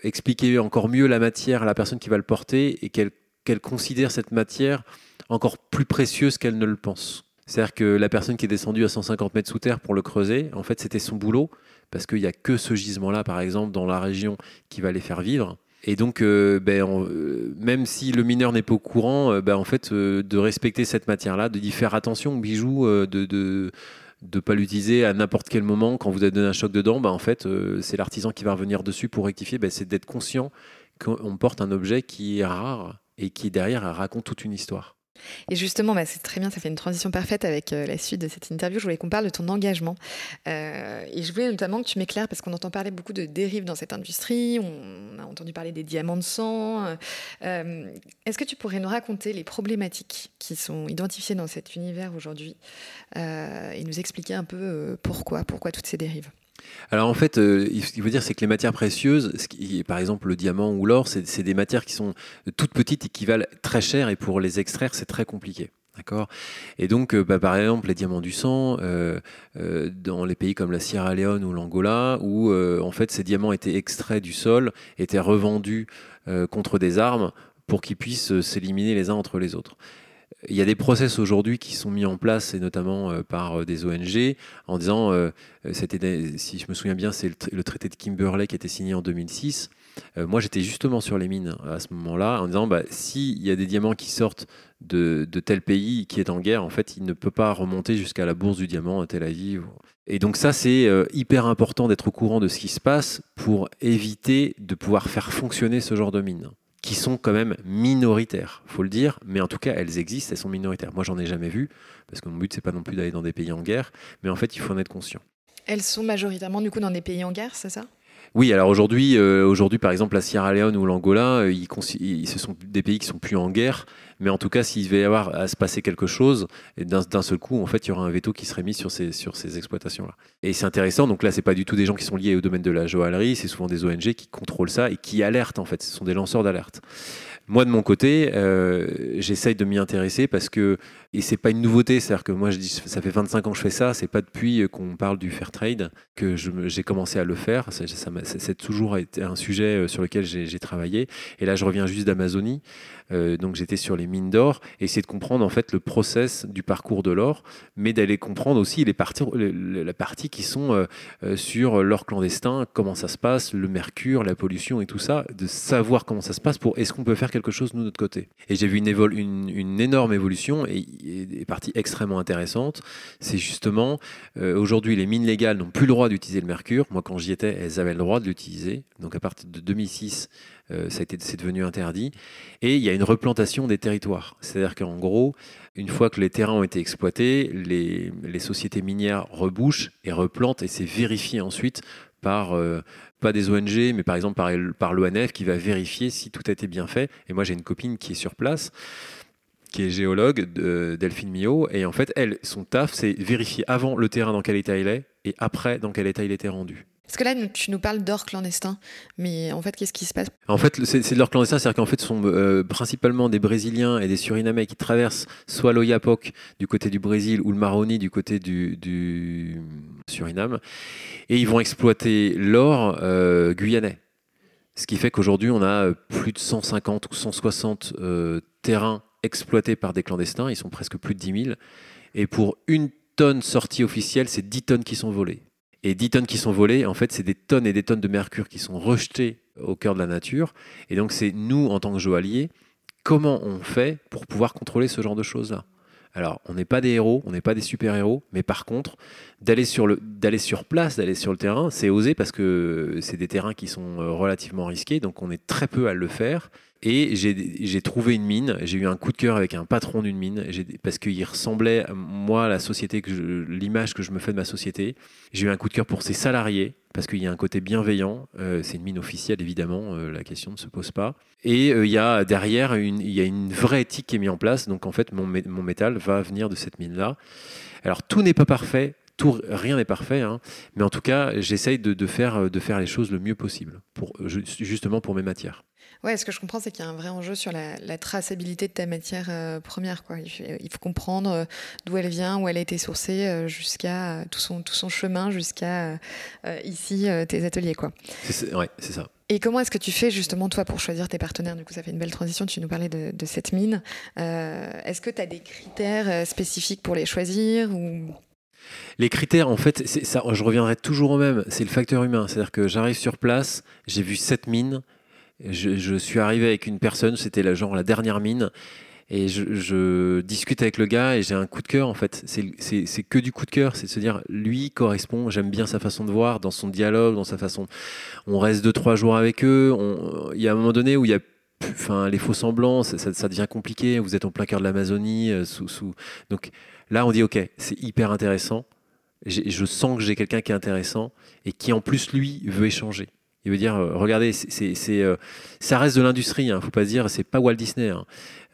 expliquer encore mieux la matière à la personne qui va le porter et qu'elle considère cette matière encore plus précieuse qu'elle ne le pense. C'est-à-dire que la personne qui est descendue à 150 mètres sous terre pour le creuser, en fait, c'était son boulot, parce qu'il n'y a que ce gisement-là, par exemple, dans la région qui va les faire vivre. Et donc, euh, ben, euh, même si le mineur n'est pas au courant, euh, ben, en fait, de respecter cette matière-là, de y faire attention au bijou, de, de de pas l'utiliser à n'importe quel moment quand vous avez donné un choc dedans, ben, en fait, c'est l'artisan qui va revenir dessus pour rectifier. C'est d'être conscient qu'on porte un objet qui est rare et qui derrière raconte toute une histoire. Et justement, bah, c'est très bien, ça fait une transition parfaite avec euh, la suite de cette interview. Je voulais qu'on parle de ton engagement. Euh, et je voulais notamment que tu m'éclaires, parce qu'on entend parler beaucoup de dérives dans cette industrie, on a entendu parler des diamants de sang. Euh, est-ce que tu pourrais nous raconter les problématiques qui sont identifiées dans cet univers aujourd'hui et nous expliquer un peu pourquoi, pourquoi toutes ces dérives? Alors en fait, euh, il faut dire c'est que les matières précieuses, par exemple le diamant ou l'or, c'est des matières qui sont toutes petites et qui valent très cher et pour les extraire c'est très compliqué. D'accord? Et donc, euh, bah, par exemple, les diamants du sang, euh, dans les pays comme la Sierra Leone ou l'Angola, où en fait ces diamants étaient extraits du sol, étaient revendus contre des armes pour qu'ils puissent s'éliminer les uns entre les autres il y a des process aujourd'hui qui sont mis en place, et notamment euh, par euh, des ONG, en disant, euh, si je me souviens bien, c'est le, traité de Kimberley qui a été signé en 2006. moi, j'étais justement sur les mines à ce moment-là, en disant, bah, s'il y a des diamants qui sortent de, tel pays qui est en guerre, en fait, il ne peut pas remonter jusqu'à la bourse du diamant à Tel Aviv. Et donc ça, c'est hyper important d'être au courant de ce qui se passe pour éviter de pouvoir faire fonctionner ce genre de mine qui sont quand même minoritaires, faut le dire, mais en tout cas elles existent, elles sont minoritaires. Moi j'en ai jamais vu, parce que mon but c'est pas non plus d'aller dans des pays en guerre, mais en fait il faut en être conscient. Elles sont majoritairement du coup dans des pays en guerre, c'est ça? Oui, alors aujourd'hui, euh, aujourd'hui, par exemple, la Sierra Leone ou l'Angola, euh, ce sont des pays qui sont plus en guerre, mais en tout cas, s'il devait y avoir à se passer quelque chose, d'un seul coup, en fait, il y aura un veto qui serait mis sur ces, sur ces exploitations-là. Et c'est intéressant. Donc là, c'est pas du tout des gens qui sont liés au domaine de la joaillerie, c'est souvent des ONG qui contrôlent ça et qui alertent, en fait. Ce sont des lanceurs d'alerte. Moi, de mon côté, euh, j'essaye de m'y intéresser parce que, et c'est pas une nouveauté, c'est-à-dire que moi, je dis, ça fait 25 ans que je fais ça, c'est pas depuis qu'on parle du fair trade que j'ai commencé à le faire. C'est toujours été un sujet euh, sur lequel j'ai travaillé. Et là, je reviens juste d'Amazonie. Euh, donc j'étais sur les mines d'or et essayer de comprendre en fait le process du parcours de l'or, mais d'aller comprendre aussi les parties, la partie qui sont sur l'or clandestin, comment ça se passe, le mercure, la pollution et tout ça, de savoir comment ça se passe pour est-ce qu'on peut faire quelque chose de notre côté. Et j'ai vu une, énorme évolution et, des parties extrêmement intéressantes. C'est justement, euh, aujourd'hui, les mines légales n'ont plus le droit d'utiliser le mercure. Moi, quand j'y étais, elles avaient le droit de l'utiliser. Donc à partir de 2006, euh, c'est devenu interdit. Et il y a une replantation des territoires. C'est-à-dire qu'en gros, une fois que les terrains ont été exploités, les, les sociétés minières rebouchent et replantent et c'est vérifié ensuite par, euh, pas des ONG, mais par exemple par, l'ONF qui va vérifier si tout a été bien fait. Et moi, j'ai une copine qui est sur place qui est géologue, Delphine Mio, et en fait, elle, son taf, c'est vérifier avant le terrain dans quel état il est et après dans quel état il était rendu. Parce que là, tu nous parles d'or clandestin, mais en fait, qu'est-ce qui se passe? En fait, c'est de l'or clandestin, c'est-à-dire qu'en fait, ce sont euh, principalement des Brésiliens et des Surinamais qui traversent soit l'Oyapock du côté du Brésil ou le Maroni du côté du, Suriname, et ils vont exploiter l'or euh, guyanais. Ce qui fait qu'aujourd'hui, on a euh, plus de 150 ou 160 terrains exploités par des clandestins, ils sont presque plus de 10 000, et pour une tonne sortie officielle, c'est 10 tonnes qui sont volées. Et 10 tonnes qui sont volées, en fait, c'est des tonnes et des tonnes de mercure qui sont rejetées au cœur de la nature. Et donc, c'est nous, en tant que joailliers, comment on fait pour pouvoir contrôler ce genre de choses-là? Alors, on n'est pas des héros, on n'est pas des super-héros, mais par contre, d'aller sur, le, d'aller sur place, d'aller sur le terrain, c'est osé parce que c'est des terrains qui sont euh, relativement risqués, donc on est très peu à le faire. Et j'ai trouvé une mine, j'ai eu un coup de cœur avec un patron d'une mine, parce qu'il ressemblait, moi, à la société, l'image que je me fais de ma société. J'ai eu un coup de cœur pour ses salariés, parce qu'il y a un côté bienveillant. Euh, c'est une mine officielle, évidemment, euh, la question ne se pose pas. Et euh, il y a derrière, il y a une vraie éthique qui est mise en place. Donc, en fait, mon, mon métal va venir de cette mine-là. Alors, tout n'est pas parfait, tout, rien n'est parfait, hein. mais en tout cas, j'essaye de, de, faire, de faire les choses le mieux possible, pour, justement pour mes matières. Ouais, ce que je comprends, c'est qu'il y a un vrai enjeu sur la, traçabilité de ta matière euh, première. Quoi. Il, faut, comprendre euh, d'où elle vient, où elle a été sourcée, euh, jusqu'à tout son, tout son chemin, jusqu'à ici, tes ateliers. Quoi. C'est, ouais, c'est ça. Et comment est-ce que tu fais justement toi pour choisir tes partenaires? Du coup, ça fait une belle transition. Tu nous parlais de, cette mine. est-ce que tu as des critères spécifiques pour les choisir ou? Les critères, en fait, ça, je reviendrai toujours au même, c'est le facteur humain. C'est-à-dire que j'arrive sur place, j'ai vu cette mine, je, suis arrivé avec une personne, c'était la, genre la dernière mine, et je, discute avec le gars et j'ai un coup de cœur en fait. C'est que du coup de cœur, c'est de se dire lui correspond, j'aime bien sa façon de voir, dans son dialogue, dans sa façon. On reste deux trois jours avec eux. Il y a un moment donné où il y a enfin, les faux semblants, ça, ça, devient compliqué. Vous êtes en plein cœur de l'Amazonie. sous, sous... Donc là, on dit ok, c'est hyper intéressant. Je sens que j'ai quelqu'un qui est intéressant et qui en plus lui veut échanger. Il veut dire, euh, regardez, c'est, euh, ça reste de l'industrie, il hein, ne faut pas se dire, c'est pas Walt Disney. Hein.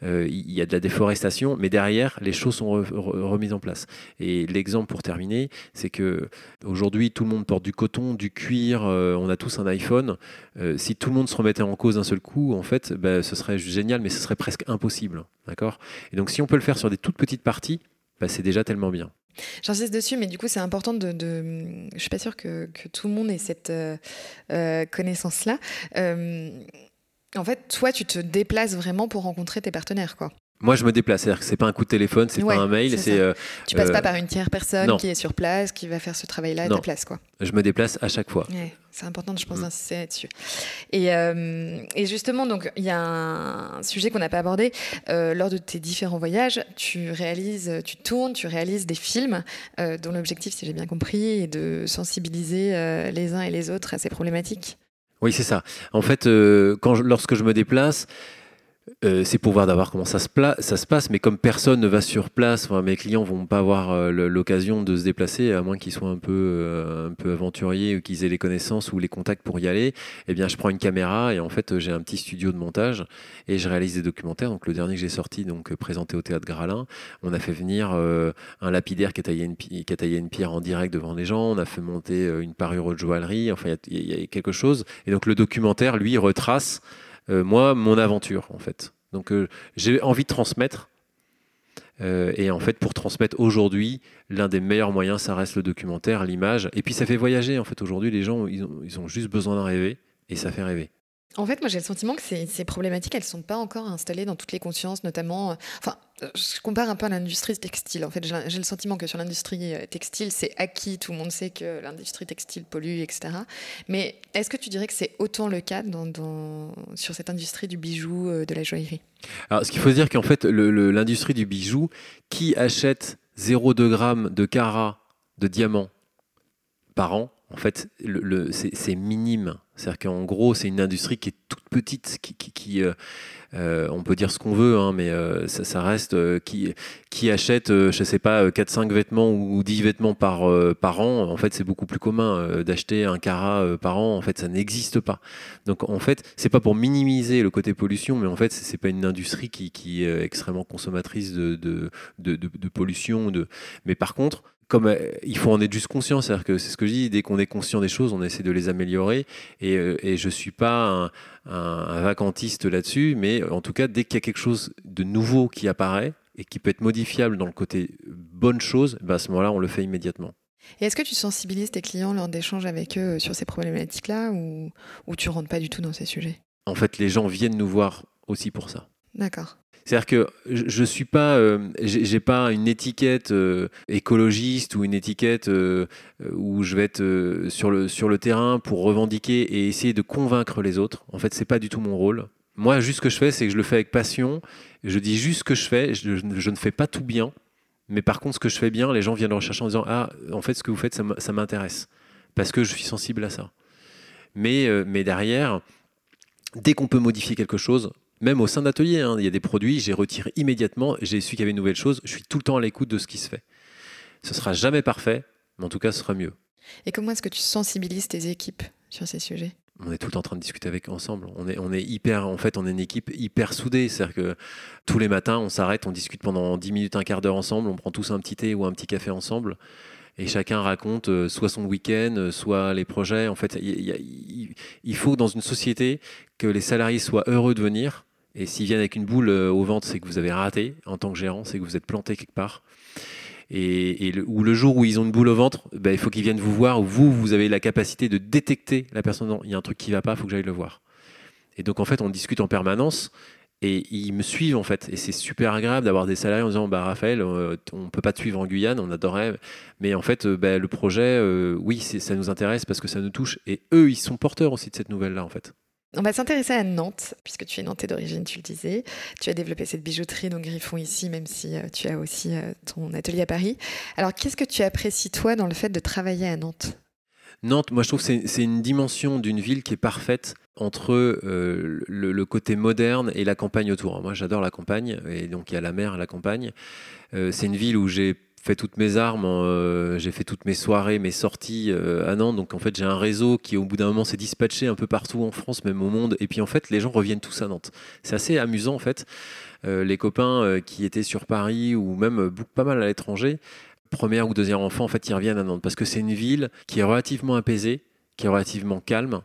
Euh, il y a de la déforestation, mais derrière, les choses sont remises en place. Et l'exemple pour terminer, c'est que aujourd'hui, tout le monde porte du coton, du cuir, on a tous un iPhone. si tout le monde se remettait en cause d'un seul coup, en fait, bah, ce serait génial, mais ce serait presque impossible. D'accord? Et donc, si on peut le faire sur des toutes petites parties, bah, c'est déjà tellement bien. J'insiste dessus, mais du coup, c'est important de. Je suis pas sûre que, que, tout le monde ait cette euh, euh, connaissance-là. Euh, en fait, toi, tu te déplaces vraiment pour rencontrer tes partenaires, quoi. Moi, je me déplace. C'est-à-dire que c'est pas un coup de téléphone, c'est pas un mail. C'est. Euh, tu passes pas par une tiers personne qui est sur place, qui va faire ce travail-là à ta place, quoi. Je me déplace à chaque fois. c'est important, je pense, mm. d'insister là-dessus. Et, et, justement, donc, il y a un sujet qu'on n'a pas abordé. lors de tes différents voyages, tu réalises, tu tournes, tu réalises des films dont l'objectif, si j'ai bien compris, est de sensibiliser les uns et les autres à ces problématiques. Oui, c'est ça. En fait, quand lorsque je me déplace, euh, c'est pour voir d'abord comment ça se, ça se passe, mais comme personne ne va sur place, mes clients vont pas avoir euh, l'occasion de se déplacer, à moins qu'ils soient un peu, euh, un peu aventuriers ou qu'ils aient les connaissances ou les contacts pour y aller. Eh bien, je prends une caméra et en fait, j'ai un petit studio de montage et je réalise des documentaires. Donc, le dernier que j'ai sorti, donc présenté au théâtre Gralin, on a fait venir un lapidaire qui a, taillé une, qui a taillé une pierre en direct devant les gens. On a fait monter une parure de joaillerie. Enfin, il y, y, a quelque chose. Et donc, le documentaire, lui, retrace euh, moi, mon aventure, en fait. Donc, euh, j'ai envie de transmettre. Euh, et en fait, pour transmettre aujourd'hui, l'un des meilleurs moyens, ça reste le documentaire, l'image. Et puis, ça fait voyager. En fait, aujourd'hui, les gens, ils ont, ils ont juste besoin d'en rêver. Et ça fait rêver. En fait, moi, j'ai le sentiment que ces, problématiques, elles ne sont pas encore installées dans toutes les consciences, notamment. Euh, enfin, euh, je compare un peu à l'industrie textile. En fait, j'ai le sentiment que sur l'industrie euh, textile, c'est acquis, tout le monde sait que l'industrie textile pollue, etc. Mais est-ce que tu dirais que c'est autant le cas sur cette industrie du bijou, de la joaillerie? Alors, ce qu'il faut dire qu'en fait, l'industrie du bijou, qui achète 0,2 g de carat de diamant par an, en fait, c'est minime. C'est-à-dire qu'en gros, c'est une industrie qui est toute petite, qui, euh, euh, on peut dire ce qu'on veut, hein, mais euh, ça, reste qui, achète, je sais pas, 4-5 vêtements ou 10 vêtements par, an. En fait, c'est beaucoup plus commun d'acheter un carat par an. En fait, ça n'existe pas. Donc, en fait, c'est pas pour minimiser le côté pollution, mais en fait, c'est pas une industrie qui, est extrêmement consommatrice de, pollution. Mais par contre, comme euh, il faut en être juste conscient, c'est-à-dire que c'est ce que je dis, dès qu'on est conscient des choses, on essaie de les améliorer. Et, euh, et je suis pas un, vacantiste là-dessus, mais en tout cas, dès qu'il y a quelque chose de nouveau qui apparaît et qui peut être modifiable dans le côté bonne chose, bah à ce moment-là, on le fait immédiatement. Et est-ce que tu sensibilises tes clients lors d'échanges avec eux sur ces problématiques-là ou, ou tu rentres pas du tout dans ces sujets? En fait, les gens viennent nous voir aussi pour ça. D'accord. C'est-à-dire que je suis pas, euh, j'ai pas une étiquette euh, écologiste ou une étiquette euh, où je vais être sur le sur le terrain pour revendiquer et essayer de convaincre les autres. En fait, c'est pas du tout mon rôle. Moi, juste ce que je fais, c'est que je le fais avec passion. Je dis juste ce que je fais. Je, je, ne fais pas tout bien, mais par contre, ce que je fais bien, les gens viennent le rechercher en disant ah, en fait, ce que vous faites, ça m'intéresse parce que je suis sensible à ça. Mais mais derrière, dès qu'on peut modifier quelque chose, même au sein d'ateliers, hein, il y a des produits, j'ai retiré immédiatement, j'ai su qu'il y avait une nouvelle chose, je suis tout le temps à l'écoute de ce qui se fait. Ce sera jamais parfait, mais en tout cas, ce sera mieux. Et comment est-ce que tu sensibilises tes équipes sur ces sujets? On est tout le temps en train de discuter avec ensemble. On est, on est hyper, en fait, on est une équipe hyper soudée. C'est-à-dire que tous les matins, on s'arrête, on discute pendant 10 minutes, un quart d'heure ensemble, on prend tous un petit thé ou un petit café ensemble et chacun raconte euh, soit son week-end, euh, soit les projets. En fait, il, faut dans une société que les salariés soient heureux de venir. Et s'ils viennent avec une boule euh, au ventre, c'est que vous avez raté en tant que gérant, c'est que vous êtes planté quelque part. Et, le, ou le jour où ils ont une boule au ventre, ben, il faut qu'ils viennent vous voir, ou vous, vous avez la capacité de détecter la personne. Il y a un truc qui ne va pas, il faut que j'aille le voir. Et donc en fait, on discute en permanence. Et ils me suivent en fait. Et c'est super agréable d'avoir des salariés en disant bah, Raphaël, euh, on ne peut pas te suivre en Guyane, on adorait. Mais en fait, euh, bah, le projet, oui, ça nous intéresse parce que ça nous touche. Et eux, ils sont porteurs aussi de cette nouvelle-là en fait. On va s'intéresser à Nantes, puisque tu es nantais d'origine, tu le disais. Tu as développé cette bijouterie, donc Griffon ici, même si tu as aussi ton atelier à Paris. Alors, qu'est-ce que tu apprécies, toi, dans le fait de travailler à Nantes? Nantes, moi, je trouve que c'est une dimension d'une ville qui est parfaite entre euh, le, côté moderne et la campagne autour. Moi, j'adore la campagne, et donc il y a la mer la campagne. Euh, c'est une ville où j'ai fait toutes mes armes, euh, j'ai fait toutes mes soirées, mes sorties à Nantes. Donc en fait, j'ai un réseau qui, au bout d'un moment, s'est dispatché un peu partout en France, même au monde. Et puis en fait, les gens reviennent tous à Nantes. C'est assez amusant en fait. les copains qui étaient sur Paris ou même pas mal à l'étranger, premier ou deuxième enfant, en fait, ils reviennent à Nantes parce que c'est une ville qui est relativement apaisée, qui est relativement calme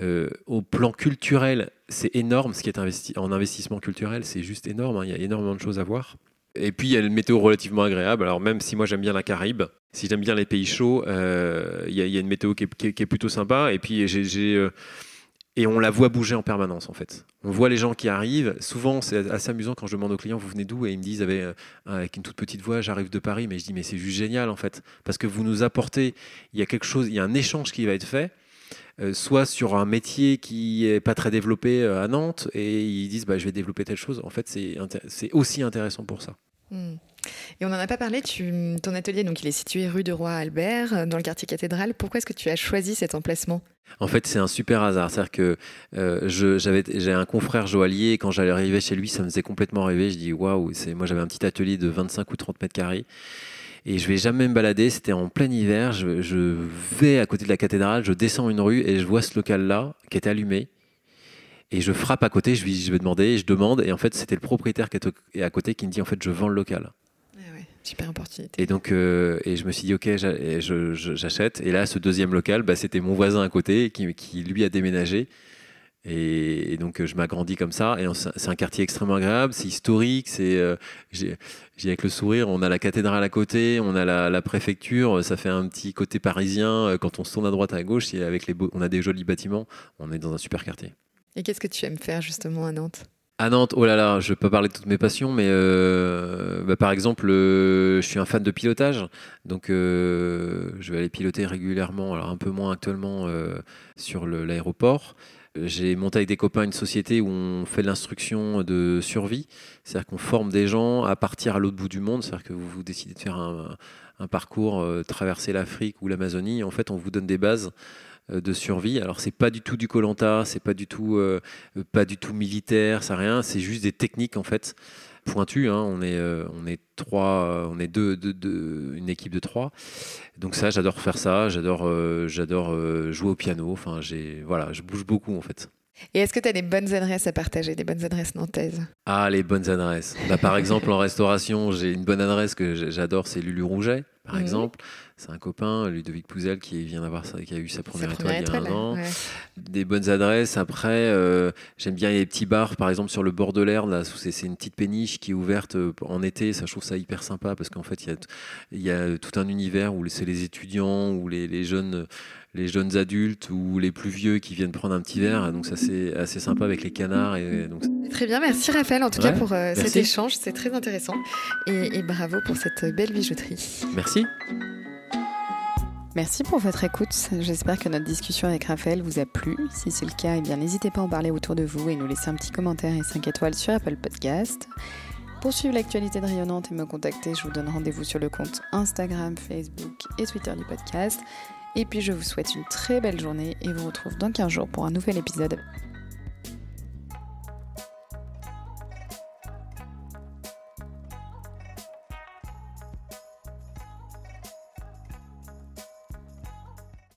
euh, au plan culturel, c'est énorme ce qui est investi en investissement culturel, c'est juste énorme. Hein. il y a énormément de choses à voir. Et puis il y a une météo relativement agréable. Alors même si moi j'aime bien la Caraïbe, si j'aime bien les pays chauds, euh, il, y a, une météo qui est, plutôt sympa. Et puis euh, et on la voit bouger en permanence en fait. On voit les gens qui arrivent. Souvent, c'est assez amusant quand je demande aux clients vous venez d'où? Et ils me disent avec, avec une toute petite voix j'arrive de Paris. Mais je dis mais c'est juste génial en fait parce que vous nous apportez. Il y a quelque chose, il y a un échange qui va être fait. Euh, soit sur un métier qui est pas très développé euh, à Nantes et ils disent bah, je vais développer telle chose. En fait, c'est aussi intéressant pour ça. Hmm. Et on n'en a pas parlé, tu, ton atelier donc il est situé rue de Roi Albert, euh, dans le quartier cathédrale. Pourquoi est-ce que tu as choisi cet emplacement? En fait, c'est un super hasard. C'est-à-dire que j'avais, j'ai un confrère joaillier, quand j'allais arriver chez lui, ça me faisait complètement rêver. Je dis waouh, moi j'avais un petit atelier de 25 ou 30 mètres carrés. Et je vais jamais me balader. C'était en plein hiver. Je, vais à côté de la cathédrale, je descends une rue et je vois ce local-là qui était allumé. Et je frappe à côté, je vais, je vais demander, je demande, et en fait, c'était le propriétaire qui est à côté qui me dit en fait, je vends le local. Ah super opportunité. Et donc, euh, et je me suis dit, ok, j'achète. Et là, ce deuxième local, bah, c'était mon voisin à côté qui, qui, lui a déménagé. Et, donc je m'agrandis comme ça. Et c'est un quartier extrêmement agréable, c'est historique, c'est euh, j'ai avec le sourire, on a la cathédrale à côté, on a la, préfecture, ça fait un petit côté parisien. Quand on se tourne à droite à gauche, avec les on a des jolis bâtiments, on est dans un super quartier. Et qu'est-ce que tu aimes faire justement à Nantes? À Nantes, oh là là, je peux parler de toutes mes passions, mais euh, bah, par exemple, je suis un fan de pilotage, donc je vais aller piloter régulièrement, alors un peu moins actuellement sur l'aéroport. J'ai monté avec des copains une société où on fait de l'instruction de survie, c'est-à-dire qu'on forme des gens à partir à l'autre bout du monde, c'est-à-dire que vous, vous, décidez de faire un, parcours, euh, traverser l'Afrique ou l'Amazonie, en fait on vous donne des bases euh, de survie. Alors c'est pas du tout du Colanta, c'est pas du tout euh, pas du tout militaire, ça rien, c'est juste des techniques en fait pointu. Hein. On, est, euh, on est trois, euh, on est deux, une équipe de trois. Donc ça, j'adore faire ça. J'adore, euh, j'adore jouer au piano. Enfin, j'ai, voilà, je bouge beaucoup en fait. Et est-ce que tu as des bonnes adresses à partager, des bonnes adresses nantaises? Ah, les bonnes adresses. Bah, par exemple, en restauration, j'ai une bonne adresse que j'adore, c'est Lulu Rouget, par exemple. C'est un copain, Ludovic Pouzel, qui vient d'avoir qui a eu sa première, étoile, il y a un an. Des bonnes adresses. Après, euh, j'aime bien les petits bars, par exemple sur le bord de l'air. Là, c'est une petite péniche qui est ouverte euh, en été. Ça, je trouve ça hyper sympa parce qu'en fait, il y, y a, tout un univers où c'est les étudiants ou les, les, jeunes, les jeunes adultes ou les plus vieux qui viennent prendre un petit verre. Donc ça, c'est assez sympa avec les canards. Et, donc... Très bien, merci Raphaël en tout cas pour euh, cet échange. C'est très intéressant. Et, et bravo pour cette belle bijouterie. Merci. Merci pour votre écoute. J'espère que notre discussion avec Raphaël vous a plu. Si c'est le cas, eh bien n'hésitez pas à en parler autour de vous et nous laisser un petit commentaire et 5 étoiles sur Apple Podcast. Pour suivre l'actualité de Rayonnante et me contacter, je vous donne rendez-vous sur le compte Instagram, Facebook et Twitter du podcast. Et puis je vous souhaite une très belle journée et vous retrouve dans 15 jours pour un nouvel épisode.